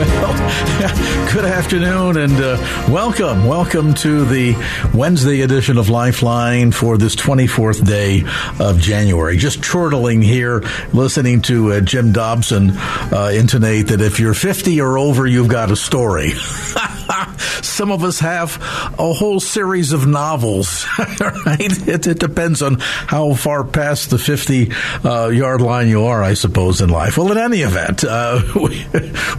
Well, good afternoon and uh, welcome. Welcome to the Wednesday edition of Lifeline for this 24th day of January. Just chortling here, listening to uh, Jim Dobson uh, intonate that if you're 50 or over, you've got a story. Some of us have a whole series of novels, right? It, it, depends on how far past the 50 uh, yard line you are, I suppose, in life. Well, in any event, uh,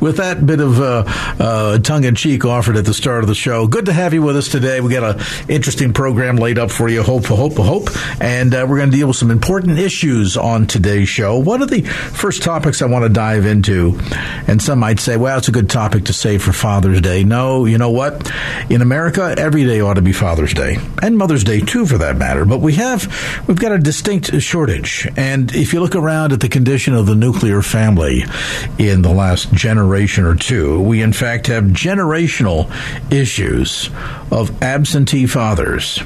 with that bit of uh, uh, tongue in cheek offered at the start of the show, good to have you with us today. We got an interesting program laid up for you. Hope, hope, hope. And uh, we're going to deal with some important issues on today's show. One of the first topics I want to dive into, and some might say, well, it's a good topic to save for Father's Day. No, you know what? In America, every day ought to be Father's Day and Mother's Day too, for that matter. But we have we've got a distinct shortage, and if you look around at the condition of the nuclear family in the last generation or two, we in fact have generational issues of absentee fathers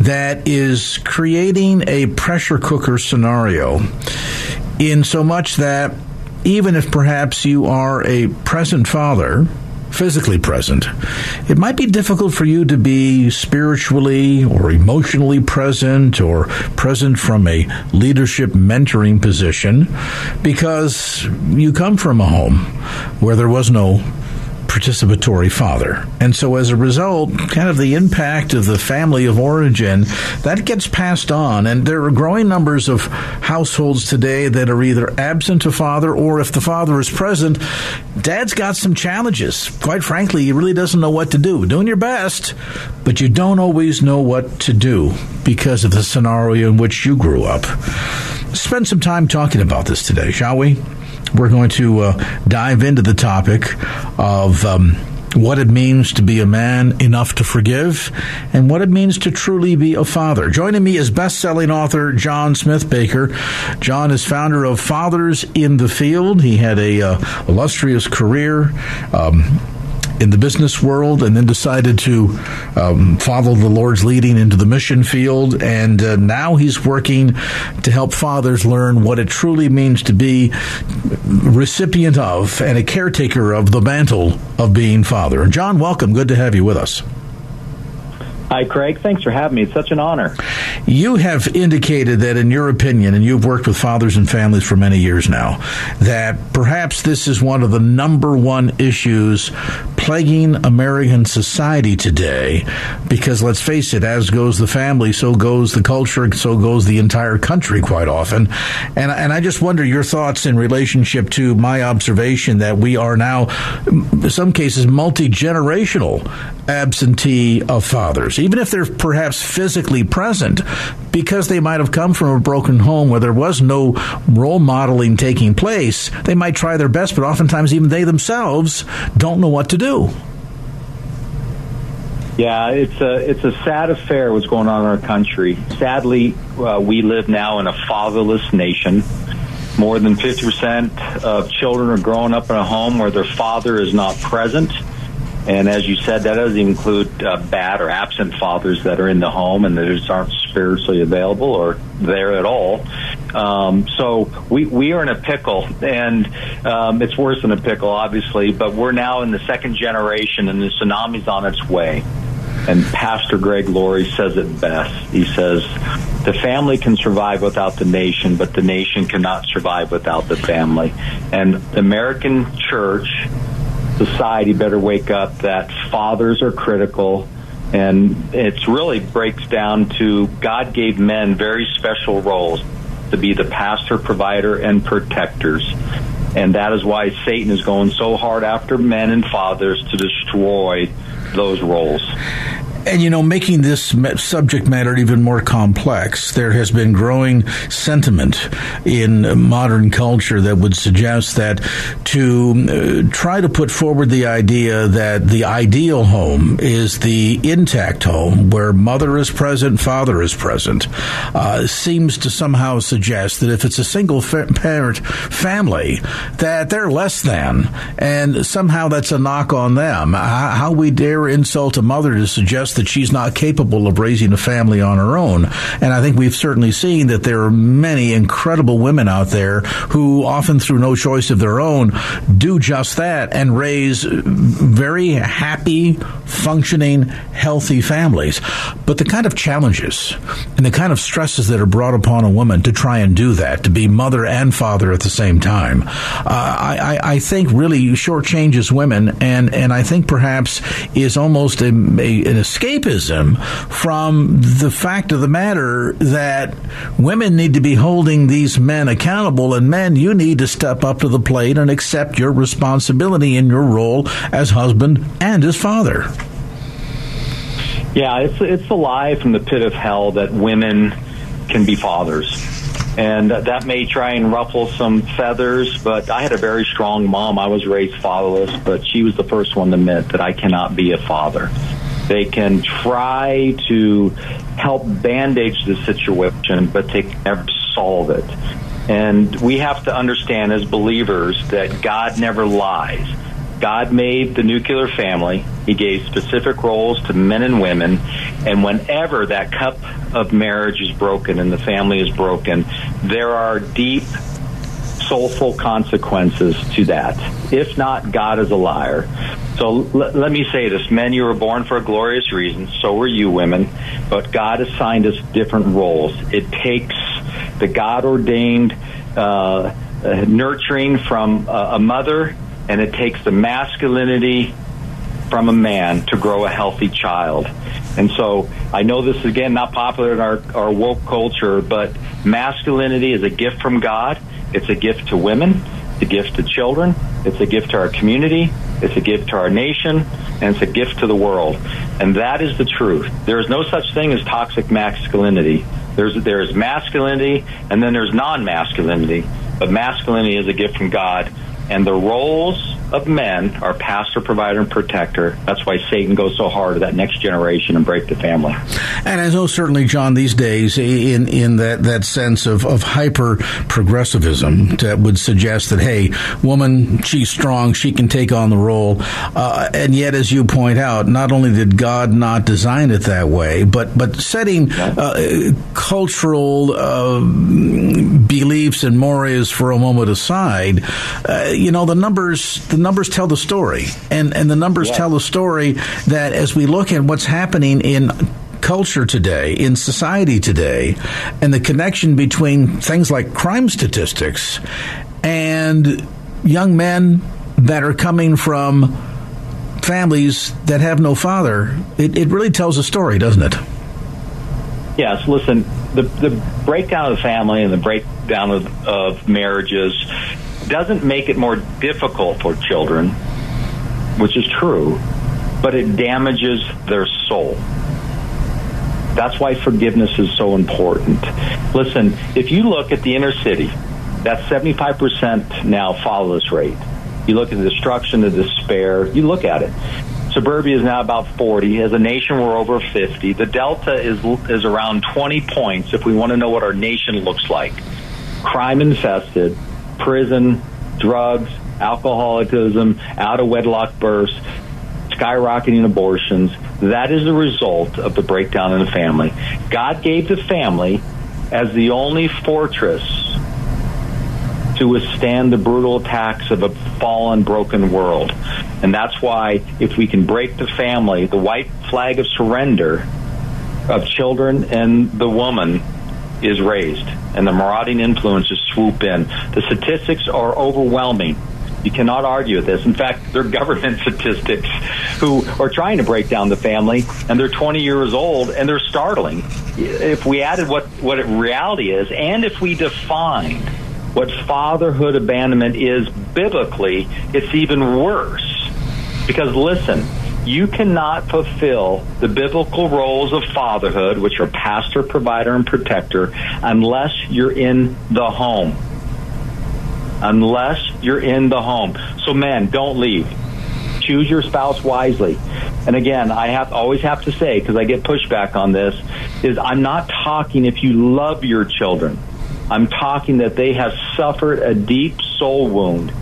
that is creating a pressure cooker scenario. In so much that even if perhaps you are a present father physically present, it might be difficult for you to be spiritually or emotionally present or present from a leadership mentoring position because you come from a home where there was no participatory father. And so as a result, kind of the impact of the family of origin, that gets passed on. And there are growing numbers of households today that are either absent a father or if the father is present, dad's got some challenges. Quite frankly, he really doesn't know what to do. Doing your best, but you don't always know what to do because of the scenario in which you grew up. Spend some time talking about this today, shall we? We're going to uh, dive into the topic of um, what it means to be a man enough to forgive and what it means to truly be a father. Joining me is best-selling author John Smithbaker. John is founder of Fathers in the Field. He had a uh, illustrious career. Um, in the business world and then decided to um, follow the Lord's leading into the mission field. And uh, now he's working to help fathers learn what it truly means to be recipient of and a caretaker of the mantle of being father. John, welcome. Good to have you with us. Hi, Craig. Thanks for having me. It's such an honor. You have indicated that, in your opinion, and you've worked with fathers and families for many years now, that perhaps this is one of the number one issues plaguing American society today. Because let's face it, as goes the family, so goes the culture, so goes the entire country quite often. And, and I just wonder your thoughts in relationship to my observation that we are now, in some cases, multi generational absentee of fathers, even if they're perhaps physically present, because they might have come from a broken home where there was no role modeling taking place. They might try their best, but oftentimes even they themselves don't know what to do. Yeah, it's a it's a sad affair what's going on in our country. Sadly, uh, we live now in a fatherless nation. More than 50% of children are growing up in a home where their father is not present. And as you said, that doesn't include uh, bad or absent fathers that are in the home and that just aren't spiritually available or there at all. Um, so we we are in a pickle, and um, it's worse than a pickle, obviously. But we're now in the second generation, and the tsunami's on its way. And Pastor Greg Laurie says it best. He says, the family can survive without the nation, but the nation cannot survive without the family. And the American church, society better wake up that fathers are critical. And it really breaks down to God gave men very special roles. To be the pastor, provider, and protectors. And that is why Satan is going so hard after men and fathers to destroy those roles. And you know, making this subject matter even more complex, there has been growing sentiment in modern culture that would suggest that to uh, try to put forward the idea that the ideal home is the intact home where mother is present, father is present, uh, seems to somehow suggest that if it's a single fa- parent family, that they're less than, and somehow that's a knock on them. How, how we dare insult a mother to suggest that she's not capable of raising a family on her own. And I think we've certainly seen that there are many incredible women out there who, often through no choice of their own, do just that and raise very happy, functioning, healthy families. But the kind of challenges and the kind of stresses that are brought upon a woman to try and do that, to be mother and father at the same time, uh, I, I, think really shortchanges women, and, and I think perhaps is almost a, a, an escapism from the fact of the matter that women need to be holding these men accountable, and men, you need to step up to the plate and accept your responsibility in your role as husband and as father. Yeah, it's it's a lie from the pit of hell that women can be fathers. And that may try and ruffle some feathers, but I had a very strong mom. I was raised fatherless, but she was the first one to admit that I cannot be a father. They can try to help bandage the situation, but they can never solve it. And we have to understand as believers that God never lies. God made the nuclear family. He gave specific roles to men and women. And whenever that cup of marriage is broken and the family is broken, there are deep, soulful consequences to that. If not, God is a liar. So l- let me say this men, you were born for a glorious reason. So were you, women. But God assigned us different roles. It takes the God ordained uh, uh, nurturing from uh, a mother, and it takes the masculinity from a man to grow a healthy child. And so I know this is again not popular in our, our woke culture, but masculinity is a gift from God. It's a gift to women. It's a gift to children. It's a gift to our community. It's a gift to our nation. And it's a gift to the world. And that is the truth. There is no such thing as toxic masculinity. There's there's masculinity and then there's non-masculinity. But masculinity is a gift from God, and the roles of men are pastor, provider, and protector. That's why Satan goes so hard at that next generation and break the family. And I know certainly, John, these days, in in that, that sense of, of hyper progressivism that would suggest that, hey, woman, she's strong, she can take on the role. Uh, and yet, as you point out, not only did God not design it that way, but, but setting uh, cultural uh, beliefs and mores for a moment aside, uh, you know, the numbers, the numbers tell the story, and and the numbers yeah. tell the story that as we look at what's happening in culture today, in society today, and the connection between things like crime statistics and young men that are coming from families that have no father, it, it really tells a story, doesn't it? Yes, listen, the, the breakdown of the family and the breakdown of, of marriages doesn't make it more difficult for children, which is true, but it damages their soul. That's why forgiveness is so important. Listen, if you look at the inner city, that's 75% now fatherless rate. You look at the destruction, the despair, you look at it. Suburbia is now about 40. As a nation, we're over 50. The delta is is around 20 points if we want to know what our nation looks like. Crime infested, prison, drugs, alcoholism, out of wedlock births, skyrocketing abortions. That is a result of the breakdown in the family. God gave the family as the only fortress to withstand the brutal attacks of a fallen, broken world. And that's why if we can break the family, the white flag of surrender of children and the woman is raised and the marauding influences swoop in. The statistics are overwhelming. You cannot argue with this. In fact, there are government statistics who are trying to break down the family, and they're 20 years old, and they're startling. If we added what, what reality is, and if we defined what fatherhood abandonment is biblically, it's even worse. Because listen, you cannot fulfill the biblical roles of fatherhood, which are pastor, provider, and protector, unless you're in the home unless you're in the home. So, men, don't leave. Choose your spouse wisely. And again, I have always have to say because I get pushback on this is I'm not talking if you love your children. I'm talking that they have suffered a deep soul wound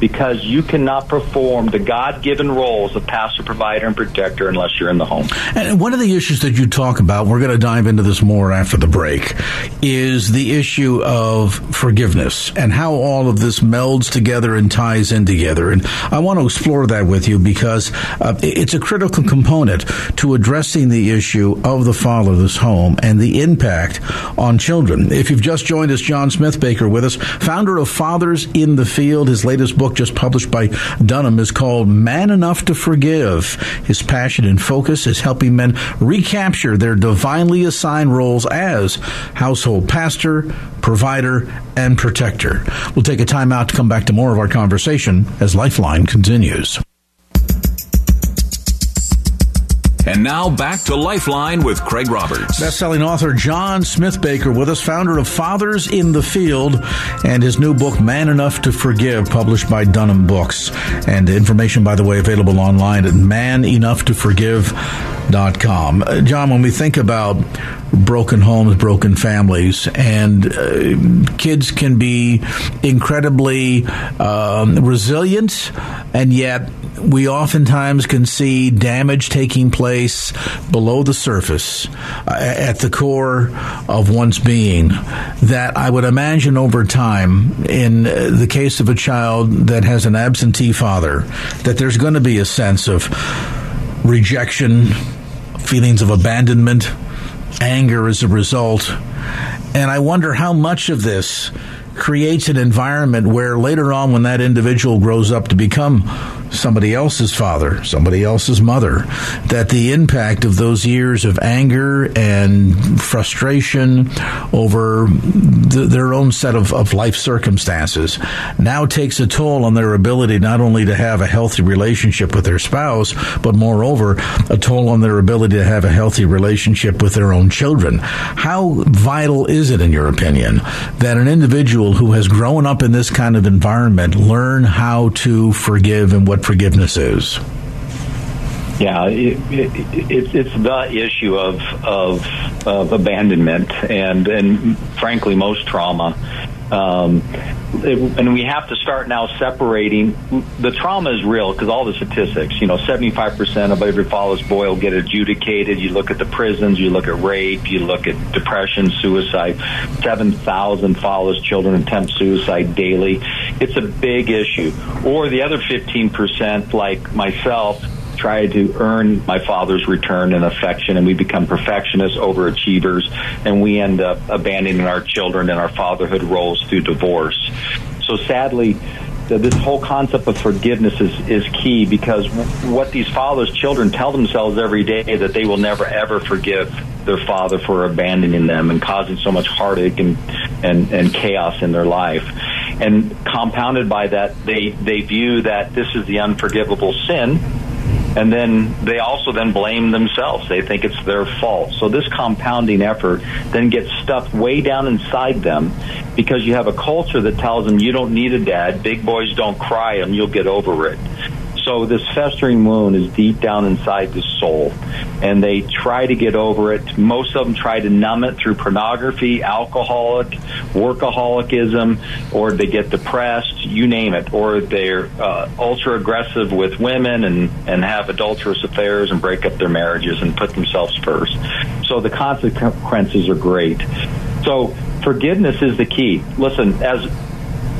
because you cannot perform the God given roles of pastor, provider, and protector unless you're in the home. And one of the issues that you talk about, we're going to dive into this more after the break, is the issue of forgiveness and how all of this melds together and ties in together. And I want to explore that with you because uh, it's a critical component to addressing the issue of the fatherless home and the impact on children. If you've just joined us, John Smithbaker with us, founder of Fathers in the Field. His latest book book just published by Dunham is called Man Enough to Forgive. His passion and focus is helping men recapture their divinely assigned roles as household pastor, provider, and protector. We'll take a time out to come back to more of our conversation as Lifeline continues. And now back to Lifeline with Craig Roberts. Best-selling author John Smithbaker with us, founder of Fathers in the Field, and his new book Man Enough to Forgive, published by Dunham Books. And information, by the way, available online at manenoughtoforgive.com. Uh, John, when we think about broken homes, broken families, and uh, kids can be incredibly um, resilient, and yet we oftentimes can see damage taking place below the surface, uh, at the core of one's being, that I would imagine over time, in the case of a child that has an absentee father, that there's going to be a sense of rejection, feelings of abandonment, anger as a result. And I wonder how much of this creates an environment where later on, when that individual grows up to become somebody else's father, somebody else's mother, that the impact of those years of anger and frustration over th- their own set of, of life circumstances now takes a toll on their ability not only to have a healthy relationship with their spouse, but moreover, a toll on their ability to have a healthy relationship with their own children. How vital is it, in your opinion, that an individual who has grown up in this kind of environment learn how to forgive and what forgiveness is. Yeah, it, it, it's the issue of, of, of abandonment and and frankly most trauma. Um, it, and we have to start now separating. The trauma is real because all the statistics, you know, 75% of every fatherless boy get adjudicated. You look at the prisons, you look at rape, you look at depression, suicide. 7,000 fatherless children attempt suicide daily. It's a big issue. Or the other 15%, like myself, try to earn my father's return and affection, and we become perfectionists, overachievers, and we end up abandoning our children and our fatherhood roles through divorce. So sadly, this whole concept of forgiveness is, is key because what these fathers' children tell themselves every day that they will never ever forgive their father for abandoning them and causing so much heartache and, and, and chaos in their life. And compounded by that, they, they view that this is the unforgivable sin and then they also then blame themselves. They think it's their fault. So this compounding effort then gets stuffed way down inside them because you have a culture that tells them you don't need a dad, big boys don't cry, and you'll get over it. So this festering wound is deep down inside the soul, and they try to get over it. Most of them try to numb it through pornography, alcoholic, workaholicism, or they get depressed, you name it, or they're uh, ultra aggressive with women and and have adulterous affairs and break up their marriages and put themselves first. So the consequences are great. So forgiveness is the key. Listen, as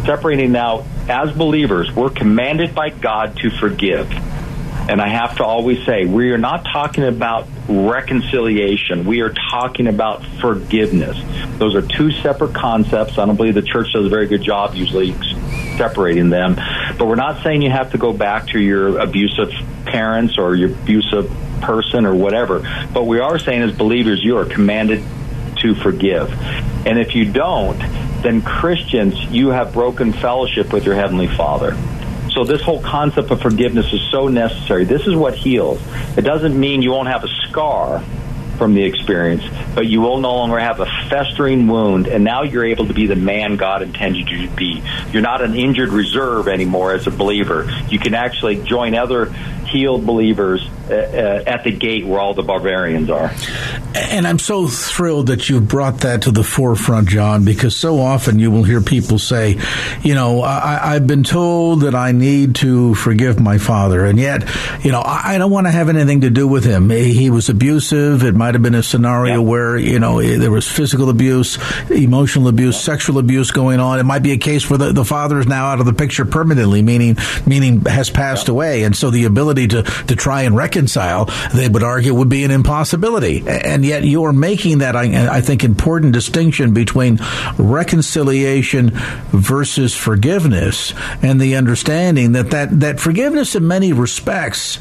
separating now as believers, we're commanded by God to forgive. And I have to always say, we are not talking about reconciliation. We are talking about forgiveness. Those are two separate concepts. I don't believe the church does a very good job usually separating them. But we're not saying you have to go back to your abusive parents or your abusive person or whatever. But we are saying as believers, you are commanded to forgive. And if you don't, then Christians, you have broken fellowship with your Heavenly Father. So this whole concept of forgiveness is so necessary. This is what heals. It doesn't mean you won't have a scar from the experience, but you will no longer have a festering wound, and now you're able to be the man God intended you to be. You're not an injured reserve anymore as a believer. You can actually join other healed believers uh, uh, at the gate where all the barbarians are. And I'm so thrilled that you've brought that to the forefront, John, because so often you will hear people say, you know, I, have been told that I need to forgive my father, and yet, you know, I, I, don't want to have anything to do with him. He was abusive. It might have been a scenario where, you know, there was physical abuse, emotional abuse, sexual abuse going on. It might be a case where the, the father is now out of the picture permanently, meaning, meaning has passed away. And so the ability to, to try and reconcile they would argue would be an impossibility. And yet you're making that, I, think, important distinction between reconciliation versus forgiveness and the understanding that, that, that forgiveness in many respects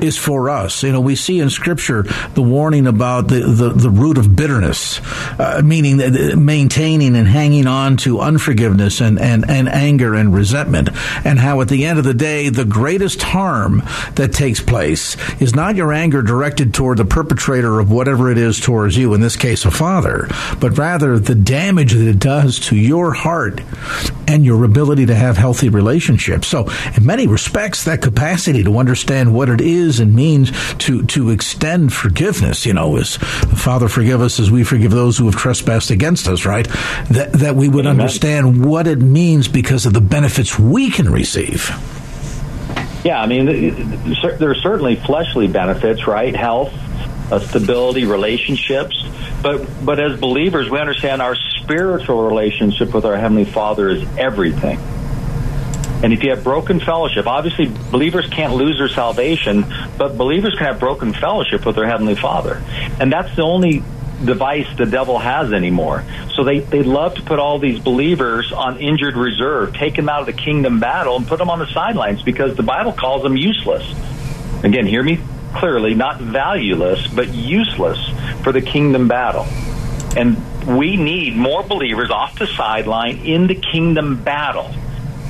is for us. You know, we see in scripture the warning about the, the, the root of bitterness, uh, meaning that maintaining and hanging on to unforgiveness and, and, and anger and resentment, and how at the end of the day, the greatest harm that takes place is not your anger directed toward the perpetrator of whatever it is towards you, in this case, a father, but rather the damage that it does to your heart and your ability to have healthy relationships. So, in many respects, that capacity to understand what it is and means to, to extend forgiveness, you know, is Father, forgive us as we forgive those who have trespassed against us, right? That, that we would Amen. understand what it means because of the benefits we can receive. Yeah, I mean, there are certainly fleshly benefits, right? Health, uh, stability, relationships. But but as believers, we understand our spiritual relationship with our heavenly Father is everything. And if you have broken fellowship, obviously believers can't lose their salvation, but believers can have broken fellowship with their heavenly Father, and that's the only device the devil has anymore. So they, they love to put all these believers on injured reserve, take them out of the kingdom battle, and put them on the sidelines because the Bible calls them useless. Again, hear me clearly, not valueless, but useless for the kingdom battle. And we need more believers off the sideline in the kingdom battle.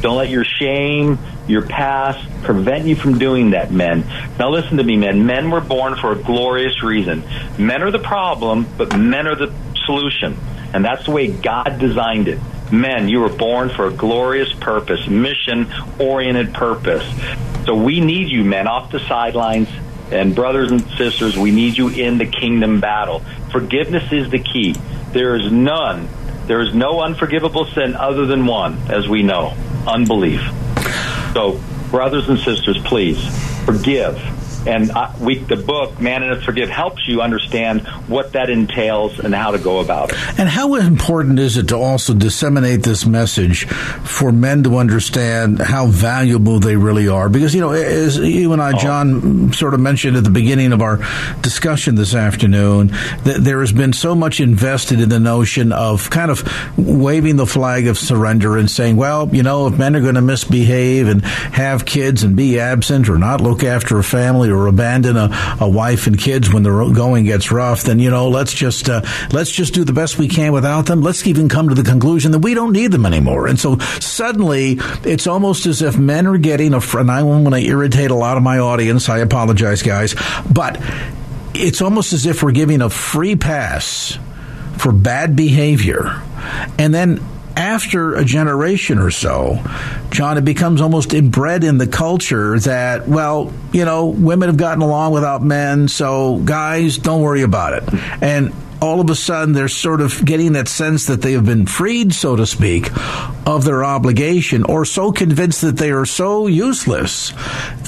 Don't let your shame, your past prevent you from doing that, men. Now listen to me, men. Men were born for a glorious reason. Men are the problem, but men are the solution. And that's the way God designed it. Men, you were born for a glorious purpose, mission oriented purpose. So we need you, men, off the sidelines. And brothers and sisters, we need you in the kingdom battle. Forgiveness is the key. There is none, there is no unforgivable sin other than one, as we know unbelief. So, brothers and sisters, please forgive and I, we, the book Man Enough to Forgive helps you understand what that entails and how to go about it. And how important is it to also disseminate this message for men to understand how valuable they really are? Because you know, as you and I, oh. John, sort of mentioned at the beginning of our discussion this afternoon, that there has been so much invested in the notion of kind of waving the flag of surrender and saying, well, you know, if men are going to misbehave and have kids and be absent or not look after a family or abandon a, a wife and kids when the going gets rough, then you know let's just uh, let's just do the best we can without them. Let's even come to the conclusion that we don't need them anymore. And so suddenly it's almost as if men are getting a. And I want to irritate a lot of my audience. I apologize, guys, but it's almost as if we're giving a free pass for bad behavior, and then after a generation or so, John, it becomes almost inbred in the culture that, well, you know, women have gotten along without men, so guys, don't worry about it. And all of a sudden they're sort of getting that sense that they have been freed, so to speak, of their obligation, or so convinced that they are so useless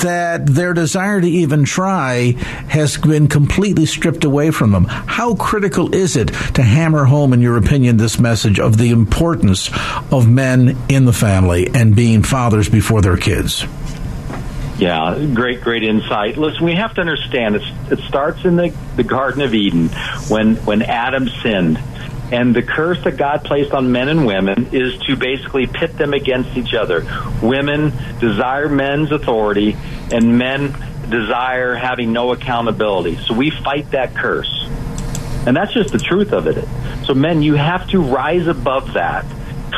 that their desire to even try has been completely stripped away from them. How critical is it to hammer home, in your opinion, this message of the importance of men in the family and being fathers before their kids? Yeah, great, great insight. Listen, we have to understand it starts in the, the Garden of Eden when, when Adam sinned. And the curse that God placed on men and women is to basically pit them against each other. Women desire men's authority, and men desire having no accountability. So we fight that curse. And that's just the truth of it. So, men, you have to rise above that.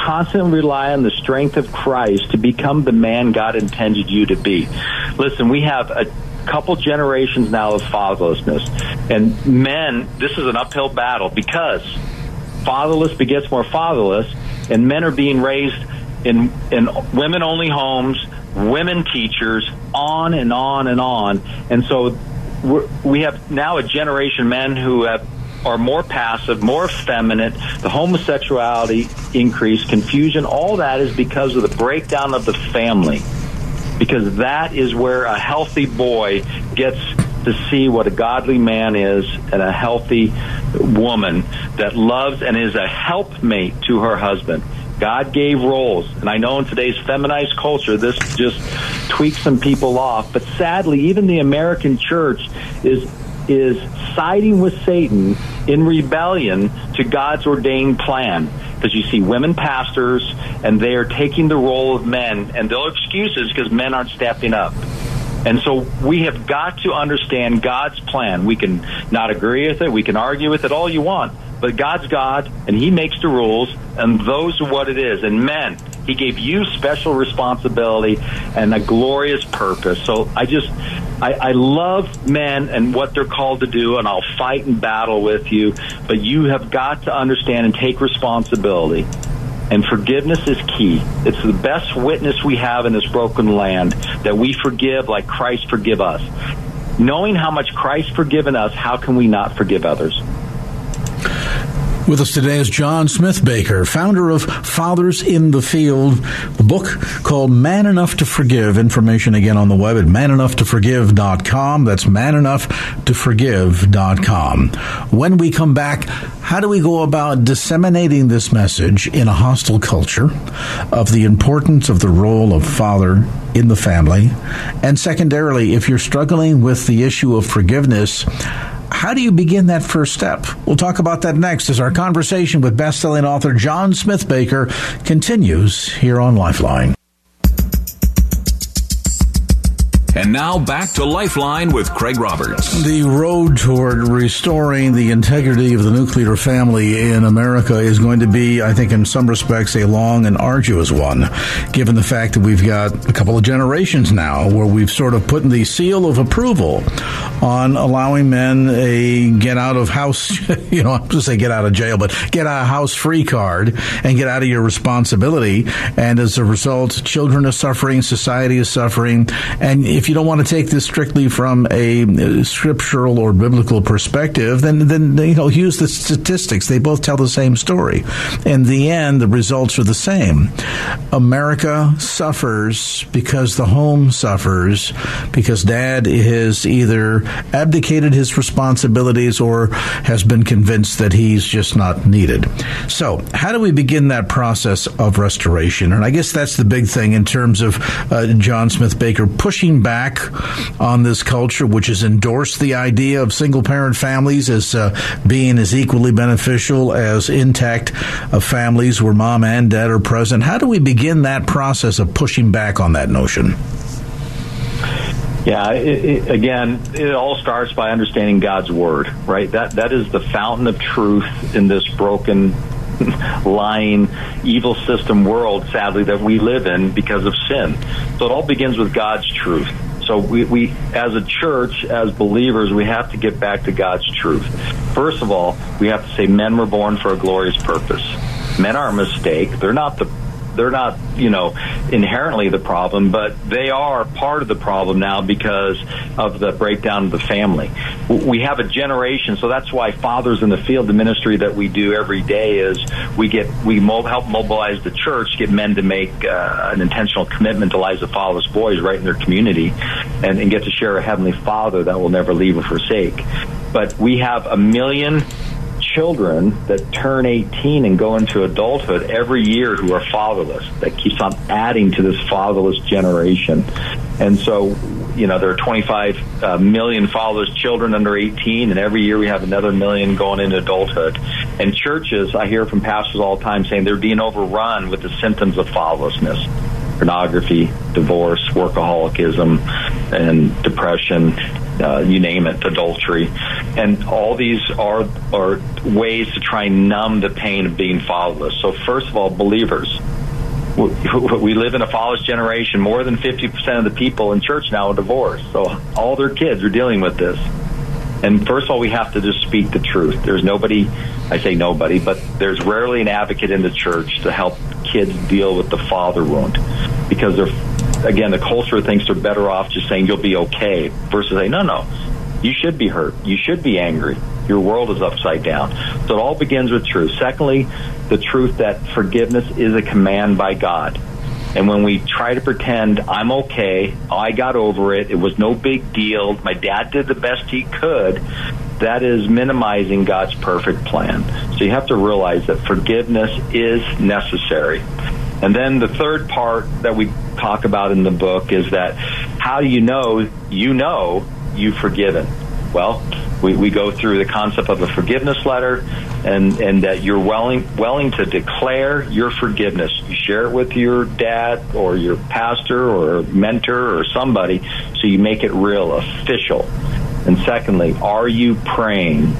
Constantly rely on the strength of Christ to become the man God intended you to be. Listen, we have a couple generations now of fatherlessness. And men, this is an uphill battle because fatherless begets more fatherless, and men are being raised in in women only homes, women teachers, on and on and on. And so we have now a generation of men who have are more passive, more effeminate, the homosexuality increase, confusion, all that is because of the breakdown of the family because that is where a healthy boy gets to see what a godly man is and a healthy woman that loves and is a helpmate to her husband. God gave roles, and I know in today's feminized culture, this just tweaks some people off. But sadly, even the American church is is siding with Satan in rebellion to God's ordained plan because you see women pastors and they are taking the role of men and they'll excuses because men aren't stepping up. And so we have got to understand God's plan. We can not agree with it, we can argue with it all you want, but God's God and He makes the rules, and those are what it is. And men, He gave you special responsibility and a glorious purpose. So I just I, I love men and what they're called to do, and I'll fight and battle with you. But you have got to understand and take responsibility. And forgiveness is key. It's the best witness we have in this broken land that we forgive like Christ forgive us. Knowing how much Christ forgiven us, how can we not forgive others? With us today is John Smithbaker, founder of Fathers in the Field, the book called Man Enough to Forgive. Information again on the web at manenoughtoforgive.com. That's manenoughtoforgive.com. When we come back, how do we go about disseminating this message in a hostile culture of the importance of the role of father in the family? And secondarily, if you're struggling with the issue of forgiveness, how do you begin that first step? We'll talk about that next as our conversation with best-selling author John Smithbaker continues here on Lifeline. And now back to Lifeline with Craig Roberts. The road toward restoring the integrity of the nuclear family in America is going to be, I think, in some respects, a long and arduous one, given the fact that we've got a couple of generations now where we've sort of put the seal of approval on allowing men a get out of house, you know, I'm to say get out of jail, but get a house free card and get out of your responsibility. And as a result, children are suffering, society is suffering. And if if you don't want to take this strictly from a scriptural or biblical perspective, then then you know use the statistics. They both tell the same story. In the end, the results are the same. America suffers because the home suffers because dad has either abdicated his responsibilities or has been convinced that he's just not needed. So, how do we begin that process of restoration? And I guess that's the big thing in terms of uh, John Smithbaker pushing back back on this culture, which has endorsed the idea of single parent families as uh, being as equally beneficial as intact uh, families where mom and dad are present. How do we begin that process of pushing back on that notion? Yeah, it, it, again, it all starts by understanding God's word, right? That that is the fountain of truth in this broken, lying, evil system world, sadly, that we live in because of sin. So it all begins with God's truth. So we, we, as a church, as believers, we have to get back to God's truth. First of all, we have to say men were born for a glorious purpose. Men are a mistake. They're not the they're not, you know, inherently the problem, but they are part of the problem now because of the breakdown of the family. We have a generation, so that's why fathers in the field, the ministry that we do every day is we get we help mobilize the church, get men to make uh, an intentional commitment to lives of fatherless boys right in their community, and, and get to share a heavenly Father that will never leave or forsake. But we have a million children that turn 18 and go into adulthood every year who are fatherless. That keeps on adding to this fatherless generation. And so, you know, there are 25 uh, million fatherless children under 18, and every year we have another million going into adulthood. And churches, I hear from pastors all the time saying they're being overrun with the symptoms of fatherlessness pornography, divorce, workaholicism, and depression, uh, you name it, adultery. And all these are, are ways to try and numb the pain of being fatherless. So, first of all, believers, we live in a fatherless generation. More than 50% of the people in church now are divorced. So, all their kids are dealing with this. And first of all, we have to just speak the truth. There's nobody, I say nobody, but there's rarely an advocate in the church to help kids deal with the father wound because they're, again, the culture thinks they're better off just saying you'll be okay versus saying, no, no, you should be hurt. You should be angry. Your world is upside down. So it all begins with truth. Secondly, the truth that forgiveness is a command by God. And when we try to pretend I'm okay, I got over it, it was no big deal, my dad did the best he could, that is minimizing God's perfect plan. So you have to realize that forgiveness is necessary. And then the third part that we talk about in the book is that how do you know you know you've forgiven? Well, we, we go through the concept of a forgiveness letter and, and that you're willing, willing to declare your forgiveness. You share it with your dad or your pastor or mentor or somebody so you make it real, official. And secondly, are you praying?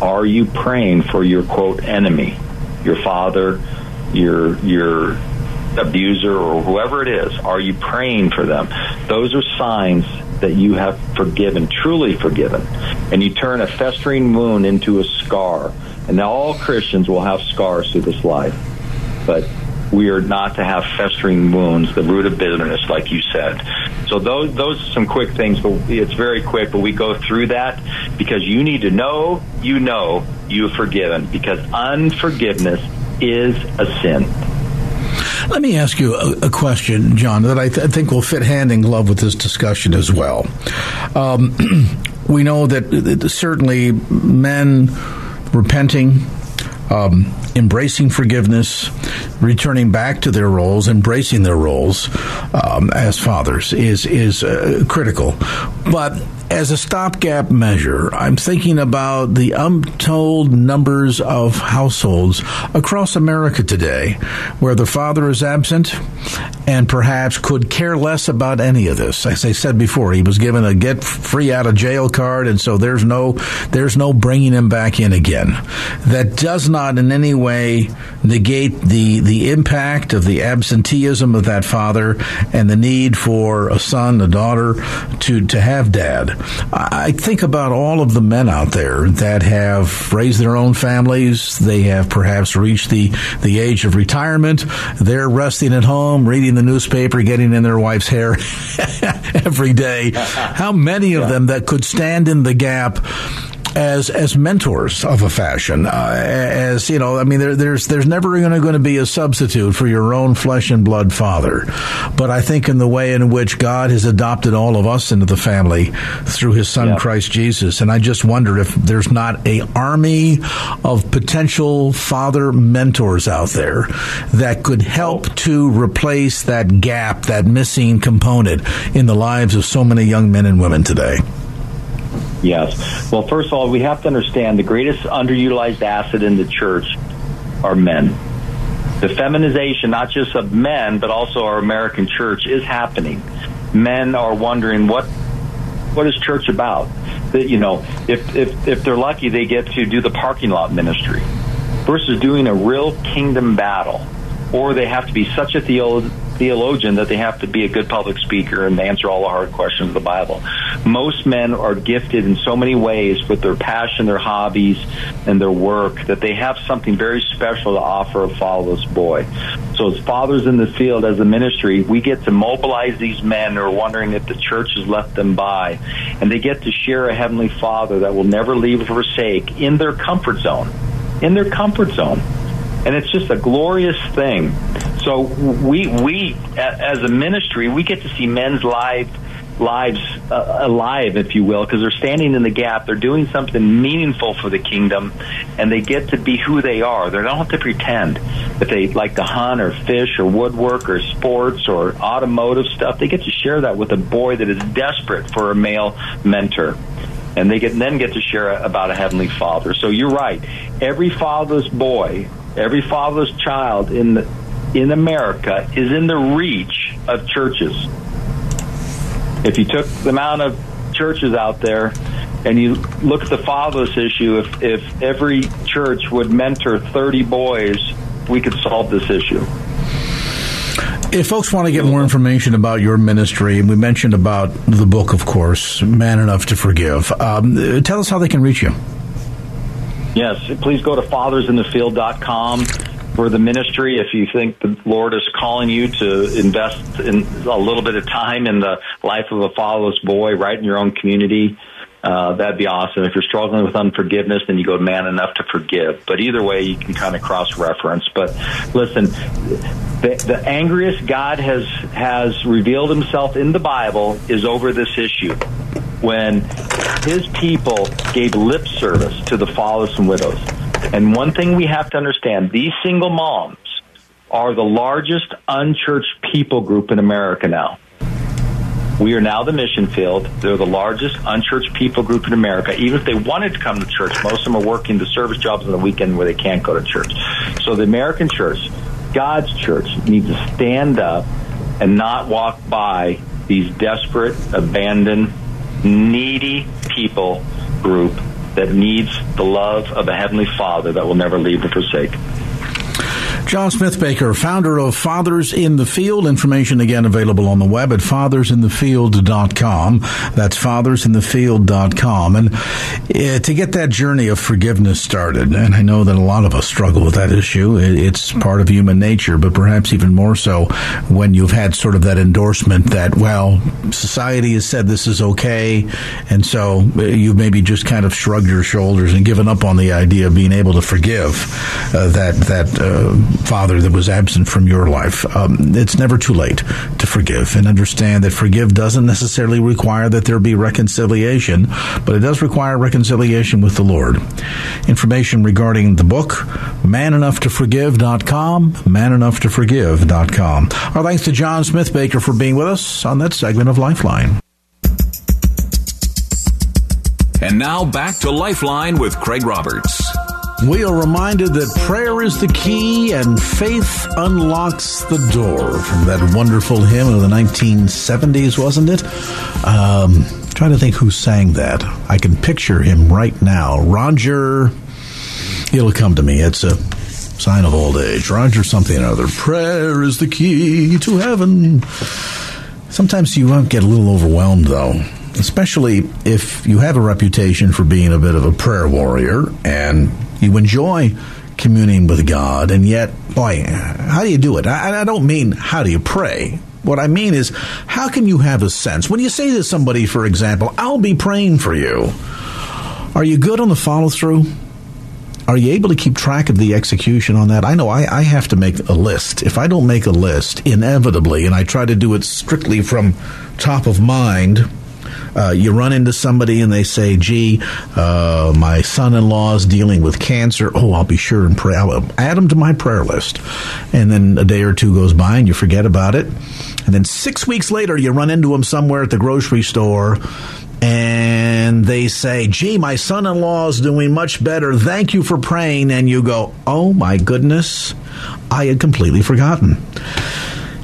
Are you praying for your quote enemy, your father, your your abuser or whoever it is? Are you praying for them? Those are signs that you have forgiven, truly forgiven. And you turn a festering wound into a scar. And now all Christians will have scars through this life. But we are not to have festering wounds, the root of bitterness, like you said. So those those are some quick things, but it's very quick. But we go through that because you need to know you know you have forgiven because unforgiveness is a sin. Let me ask you a, a question, John, that I, th- I, think will fit hand in glove with this discussion as well. Um, we know that, that certainly men repenting, um, embracing forgiveness, returning back to their roles, embracing their roles um, as fathers is is uh, critical. But as a stopgap measure, I'm thinking about the untold numbers of households across America today where the father is absent and perhaps could care less about any of this. As I said before, he was given a get free out of jail card, and so there's no there's no bringing him back in again. That does not in any way negate the the impact of the absenteeism of that father and the need for a son, a daughter to to have dad. I think about all of the men out there that have raised their own families. They have perhaps reached the, the age of retirement. They're resting at home, reading the newspaper, getting in their wife's hair every day. How many of them that could stand in the gap as as mentors of a fashion. Uh, as you know, I mean, there, there's there's never going to be a substitute for your own flesh and blood father. But I think in the way in which God has adopted all of us into the family through His Son yeah. Christ Jesus, and I just wonder if there's not a army of potential father mentors out there that could help to replace that gap, that missing component in the lives of so many young men and women today. Yes. Well, first of all, we have to understand the greatest underutilized asset in the church are men. The feminization, not just of men, but also our American church, is happening. Men are wondering what what is church about? That you know, if if if they're lucky, they get to do the parking lot ministry versus doing a real kingdom battle, or they have to be such a theologian theologian that they have to be a good public speaker and answer all the hard questions of the Bible. Most men are gifted in so many ways with their passion, their hobbies, and their work that they have something very special to offer a fatherless boy. So, as fathers in the field, as a ministry, we get to mobilize these men who are wondering if the church has left them by, and they get to share a heavenly Father that will never leave or forsake in their comfort zone. In their comfort zone and it's just a glorious thing. So we we as a ministry we get to see men's lives lives uh, alive, if you will, because they're standing in the gap. They're doing something meaningful for the kingdom, and they get to be who they are. They don't have to pretend that they like to hunt or fish or woodwork or sports or automotive stuff. They get to share that with a boy that is desperate for a male mentor. and they get then get to share about a heavenly Father. So you're right. Every fatherless boy, every fatherless child in the, in America is in the reach of churches. If you took the amount of churches out there and you look at the fatherless issue, if, if every church would mentor 30 boys, we could solve this issue. If folks want to get more information about your ministry, we mentioned about the book, of course, Man Enough to Forgive. Um, tell us how they can reach you. Yes, please go to fathersinthefield.com for the ministry. If you think the Lord is calling you to invest in a little bit of time in the life of a fatherless boy right in your own community, uh, that'd be awesome. If you're struggling with unforgiveness, then you go man enough to forgive. But either way, you can kind of cross reference. But listen, the, the angriest God has has revealed Himself in the Bible is over this issue when His people gave lip service to the fatherless and widows. And one thing we have to understand: these single moms are the largest unchurched people group in America now. We are now the mission field. They're the largest unchurched people group in America. Even if they wanted to come to church, most of them are working the service jobs on the weekend where they can't go to church. So the American church, God's church, needs to stand up and not walk by these desperate, abandoned, needy people group that needs the love of a Heavenly Father that will never leave or forsake. John Smithbaker, founder of Fathers in the Field. Information again available on the web at fathersinthefield.com. That's fathersinthefield.com. And uh, to get that journey of forgiveness started, and I know that a lot of us struggle with that issue, it's part of human nature, but perhaps even more so when you've had sort of that endorsement that, well, society has said this is okay, and so you've maybe just kind of shrugged your shoulders and given up on the idea of being able to forgive uh, that, that, uh, father that was absent from your life. Um, it's never too late to forgive and understand that forgive doesn't necessarily require that there be reconciliation, but it does require reconciliation with the Lord. Information regarding the book, manenoughtoforgive.com, manenoughtoforgive.com. Our thanks to John Smithbaker for being with us on that segment of Lifeline. And now back to Lifeline with Craig Roberts. We are reminded that prayer is the key and faith unlocks the door. From that wonderful hymn of the 1970s, wasn't it? Um, trying to think who sang that. I can picture him right now. Roger. It'll come to me. It's a sign of old age. Roger something or other. Prayer is the key to heaven. Sometimes you get a little overwhelmed, though especially if you have a reputation for being a bit of a prayer warrior and you enjoy communing with God, and yet, boy, how do you do it? I, I don't mean how do you pray. What I mean is, how can you have a sense? When you say to somebody, for example, I'll be praying for you, are you good on the follow through? Are you able to keep track of the execution on that? I know I, I have to make a list. If I don't make a list, inevitably, and I try to do it strictly from top of mind, uh, you run into somebody and they say, "Gee, uh, my son-in-law is dealing with cancer. Oh, I'll be sure and pray. I'll add them to my prayer list." And then a day or two goes by and you forget about it. And then six weeks later, you run into them somewhere at the grocery store. And they say, gee, my son in law is doing much better. Thank you for praying. And you go, oh my goodness, I had completely forgotten.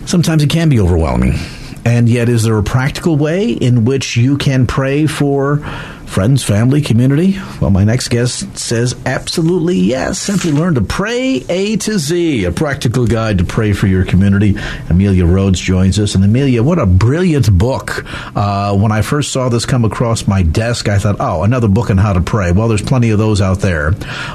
Sometimes it can be overwhelming. And yet, is there a practical way in which you can pray for friends, family, community? Well, my next guest says absolutely yes. Simply learn to pray A to Z, a practical guide to pray for your community. Amelia Rhodes joins us. And Amelia, what a brilliant book. Uh, when I first saw this come across my desk, I thought, oh, another book on how to pray. Well, there's plenty of those out there.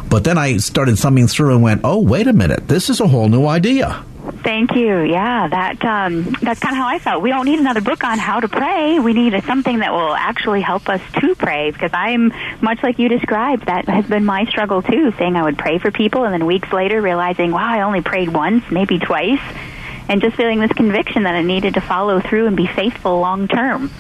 But then I started thumbing through and went, oh, wait a minute, this is a whole new idea. Thank you. Yeah, that um, that's kind of how I felt. We don't need another book on how to pray. We need something that will actually help us to pray. Because I'm much like you described. That has been my struggle too. Saying I would pray for people, and then weeks later realizing, wow, I only prayed once, maybe twice, and just feeling this conviction that I needed to follow through and be faithful long term.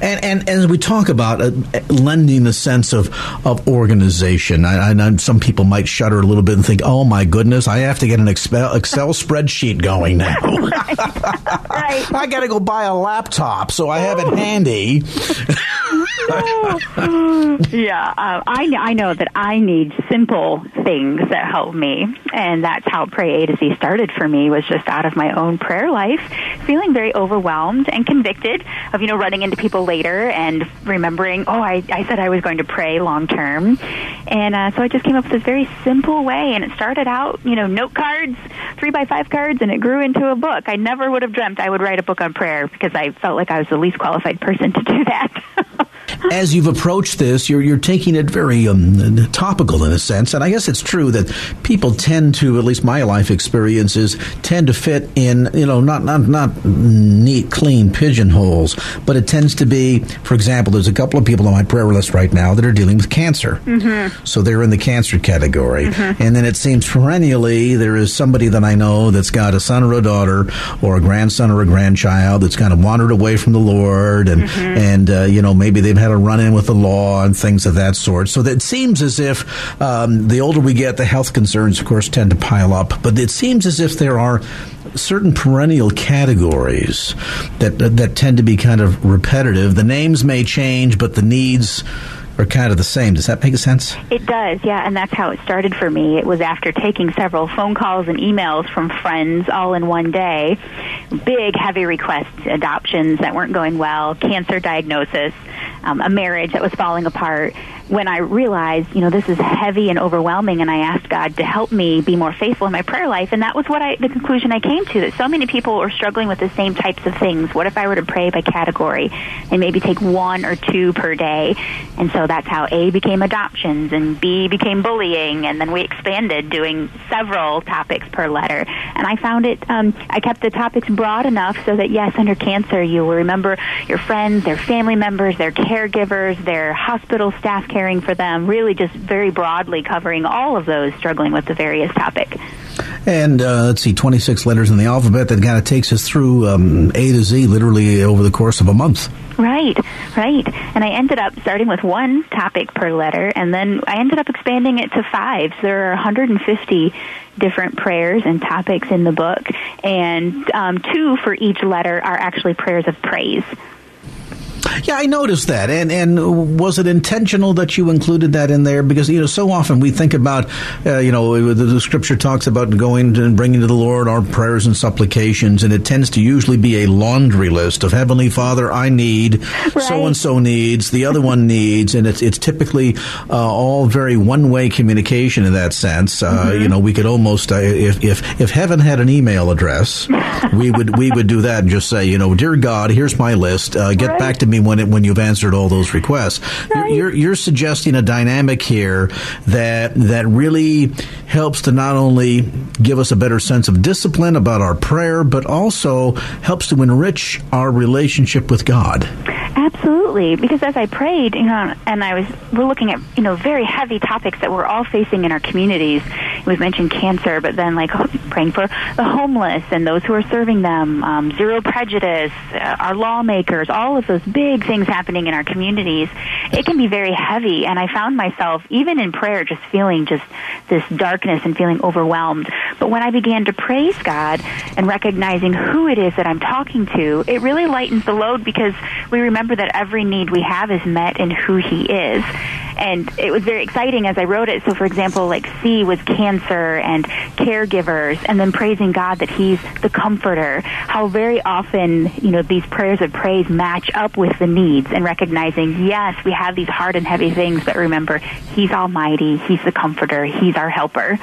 And, and as we talk about uh, lending a sense of, of organization, I, I, know some people might shudder a little bit and think, "Oh my goodness, I have to get an Excel, Excel spreadsheet going now. right. I got to go buy a laptop so I have it handy." yeah, uh, I I know that I need simple things that help me, and that's how Pray A to Z started for me. Was just out of my own prayer life, feeling very overwhelmed and convicted of you know running into people later and remembering, oh, I I said I was going to pray long term, and uh, so I just came up with this very simple way, and it started out you know note cards, three by five cards, and it grew into a book. I never would have dreamt I would write a book on prayer because I felt like I was the least qualified person to do that. As you've approached this, you're you're taking it very um, topical in a sense, and I guess it's true that people tend to, at least my life experiences, tend to fit in, you know, not not not neat, clean pigeonholes, but it tends to be, for example, there's a couple of people on my prayer list right now that are dealing with cancer, mm-hmm. so they're in the cancer category, mm-hmm. and then it seems perennially there is somebody that I know that's got a son or a daughter or a grandson or a grandchild that's kind of wandered away from the Lord, and mm-hmm. and uh, you know maybe they've had a run in with the law and things of that sort. So it seems as if um, the older we get, the health concerns, of course, tend to pile up. But it seems as if there are certain perennial categories that that tend to be kind of repetitive. The names may change, but the needs are kind of the same. Does that make sense? It does, yeah, and that's how it started for me. It was after taking several phone calls and emails from friends all in one day, big, heavy requests, adoptions that weren't going well, cancer diagnosis, um, a marriage that was falling apart, when I realized, you know, this is heavy and overwhelming, and I asked God to help me be more faithful in my prayer life, and that was what I, the conclusion I came to, that so many people are struggling with the same types of things. What if I were to pray by category and maybe take one or two per day? And so that's how A became adoptions, and B became bullying, and then we expanded doing several topics per letter. And I found it, um, I kept the topics broad enough so that, yes, under cancer, you will remember your friends, their family members, their caregivers, their hospital staff caring for them, really just very broadly covering all of those struggling with the various topic. And uh, let's see, 26 letters in the alphabet that kind of takes us through um, A to Z literally over the course of a month. Right, right. And I ended up starting with one topic per letter, and then I ended up expanding it to five. So there are 150 different prayers and topics in the book, and um, two for each letter are actually prayers of praise. Yeah, I noticed that. And and was it intentional that you included that in there? Because you know, so often we think about, uh, you know, the, the, scripture talks about going and bringing to the Lord our prayers and supplications, and it tends to usually be a laundry list of Heavenly Father, I need, so and so needs, the other one needs, and it's it's typically uh, all very one way communication in that sense. Uh, mm-hmm. You know, we could almost uh, if if if heaven had an email address, we would we would do that and just say, you know, dear God, here's my list. Uh, get right. back to me when it, when you've answered all those requests. Right. You're, you're suggesting a dynamic here that that really helps to not only give us a better sense of discipline about our prayer, but also helps to enrich our relationship with God. Absolutely, because as I prayed, you know, and I was, we're looking at, you know, very heavy topics that we're all facing in our communities. We've mentioned cancer, but then like praying for the homeless and those who are serving them, um, zero prejudice, uh, our lawmakers, all of those big things happening in our communities. It can be very heavy, and I found myself even in prayer just feeling just this darkness and feeling overwhelmed. But when I began to praise God and recognizing who it is that I'm talking to, it really lightens the load because we remember that every need we have is met in who He is. And it was very exciting as I wrote it. So, for example, like C was cancer and caregivers, and then praising God that He's the comforter. How very often, you know, these prayers of praise match up with the needs and recognizing, yes, we have these hard and heavy things, but remember, He's Almighty, He's the comforter, He's our helper.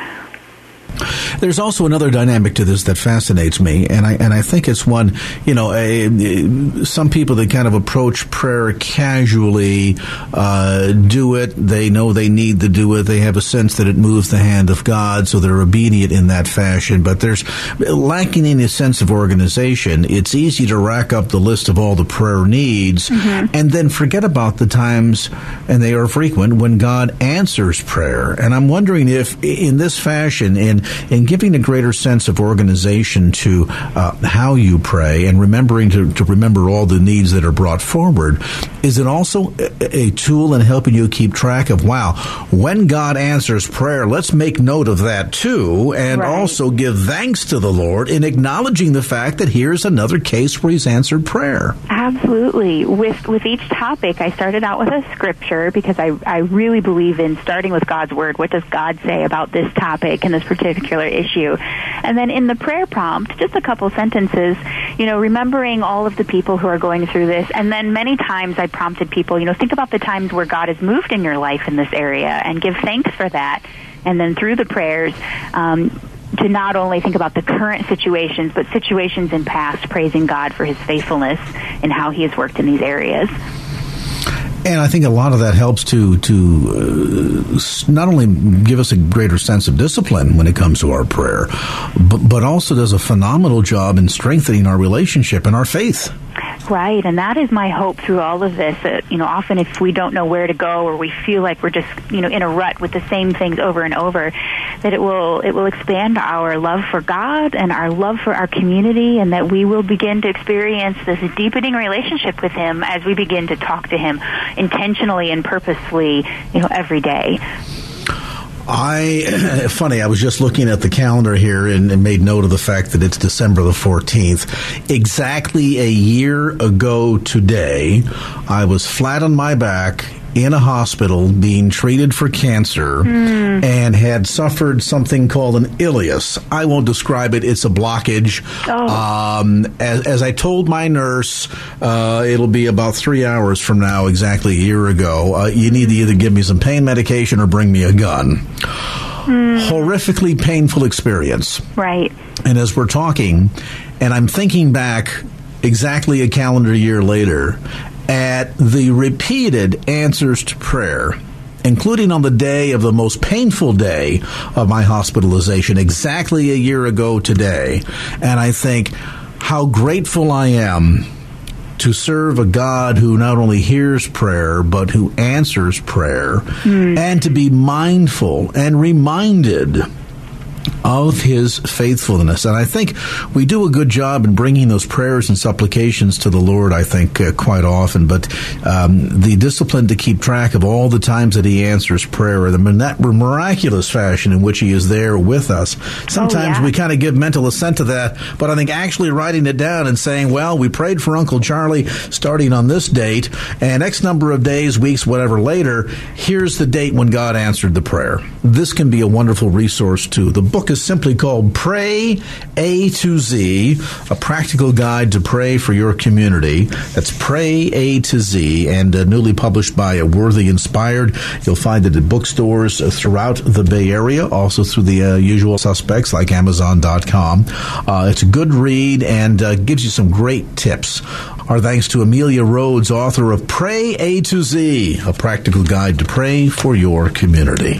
There's also another dynamic to this that fascinates me, and I and I think it's one. You know, a, some people that kind of approach prayer casually uh, do it. They know they need to do it. They have a sense that it moves the hand of God, so they're obedient in that fashion. But there's lacking in a sense of organization. It's easy to rack up the list of all the prayer needs, mm-hmm. and then forget about the times, and they are frequent when God answers prayer. And I'm wondering if, in this fashion, in in in giving a greater sense of organization to uh, how you pray and remembering to, to remember all the needs that are brought forward, is it also a, a tool in helping you keep track of, wow, when God answers prayer, let's make note of that too, and Right. also give thanks to the Lord in acknowledging the fact that here's another case where He's answered prayer. Absolutely. With with each topic, I started out with a scripture because I I really believe in starting with God's word. What does God say about this topic and this particular issue? And then in the prayer prompt, just a couple sentences, you know, remembering all of the people who are going through this. And then many times I prompted people, you know, think about the times where God has moved in your life in this area and give thanks for that. And then through the prayers, um, to not only think about the current situations, but situations in past, praising God for His faithfulness and how He has worked in these areas. And I think a lot of that helps to to uh, not only give us a greater sense of discipline when it comes to our prayer, but, but also does a phenomenal job in strengthening our relationship and our faith. Right, and that is my hope through all of this. That you know, often if we don't know where to go or we feel like we're just you know in a rut with the same things over and over, that it will it will expand our love for God and our love for our community, and that we will begin to experience this deepening relationship with Him as we begin to talk to Him intentionally and purposefully, you know, every day. I funny. I was just looking at the calendar here and, and made note of the fact that it's December the fourteenth. Exactly a year ago today, I was flat on my back in a hospital being treated for cancer and had suffered something called an ileus. I won't describe it. It's a blockage. Um, as, as I told my nurse, uh, it'll be about three hours from now, exactly a year ago. Uh, you need to either give me some pain medication or bring me a gun. Horrifically painful experience. Right. And as we're talking, and I'm thinking back exactly a calendar year later at the repeated answers to prayer, including on the day of the most painful day of my hospitalization, exactly a year ago today. And I think how grateful I am to serve a God who not only hears prayer, but who answers prayer, hmm. and to be mindful and reminded of his faithfulness. And I think we do a good job in bringing those prayers and supplications to the Lord, I think, uh, quite often. But um, the discipline to keep track of all the times that he answers prayer, the min- miraculous fashion in which he is there with us. Sometimes yeah. we kind of give mental assent to that, but I think actually writing it down and saying, well, we prayed for Uncle Charlie starting on this date, and X number of days, weeks, whatever later, here's the date when God answered the prayer. This can be a wonderful resource too. The book is simply called Pray A to Z, a practical guide to pray for your community. That's Pray A to Z, and uh, newly published by a Worthy Inspired. You'll find it at bookstores throughout the Bay Area, also through the uh, usual suspects like Amazon.com. Uh, it's a good read and uh, gives you some great tips. Our thanks to Amelia Rhodes, author of Pray A to Z, a practical guide to pray for your community.